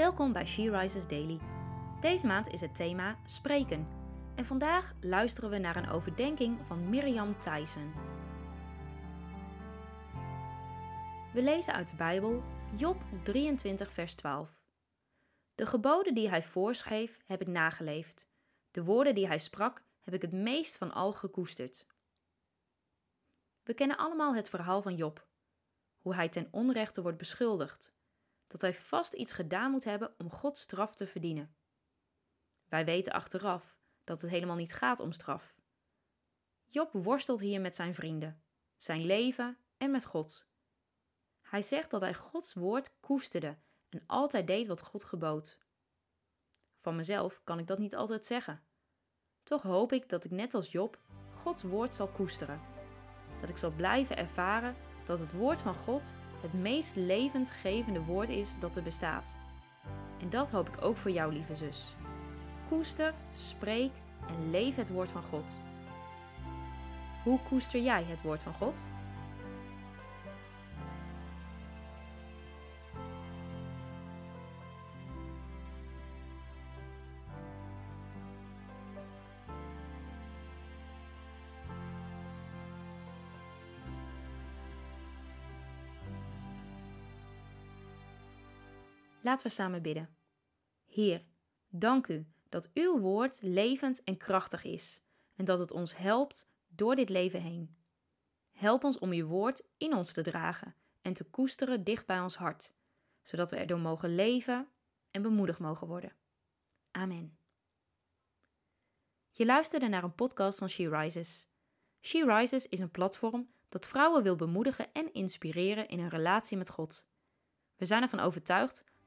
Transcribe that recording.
Welkom bij She Rises Daily. Deze maand is het thema spreken. En vandaag luisteren we naar een overdenking van Mirjam Thijssen. We lezen uit de Bijbel Job 23, vers 12. De geboden die hij voorschreef heb ik nageleefd. De woorden die hij sprak heb ik het meest van al gekoesterd. We kennen allemaal het verhaal van Job. Hoe hij ten onrechte wordt beschuldigd dat hij vast iets gedaan moet hebben om Gods straf te verdienen. Wij weten achteraf dat het helemaal niet gaat om straf. Job worstelt hier met zijn vrienden, zijn leven en met God. Hij zegt dat hij Gods woord koesterde en altijd deed wat God gebood. Van mezelf kan ik dat niet altijd zeggen. Toch hoop ik dat ik net als Job Gods woord zal koesteren. Dat ik zal blijven ervaren dat het woord van God het meest levendgevende woord is dat er bestaat. En dat hoop ik ook voor jou, lieve zus. Koester, spreek en leef het woord van God. Hoe koester jij het woord van God? Laten we samen bidden. Heer, dank u dat uw woord levend en krachtig is en dat het ons helpt door dit leven heen. Help ons om uw woord in ons te dragen en te koesteren dicht bij ons hart, zodat we erdoor mogen leven en bemoedigd mogen worden. Amen. Je luisterde naar een podcast van She Rises. She Rises is een platform dat vrouwen wil bemoedigen en inspireren in hun relatie met God. We zijn ervan overtuigd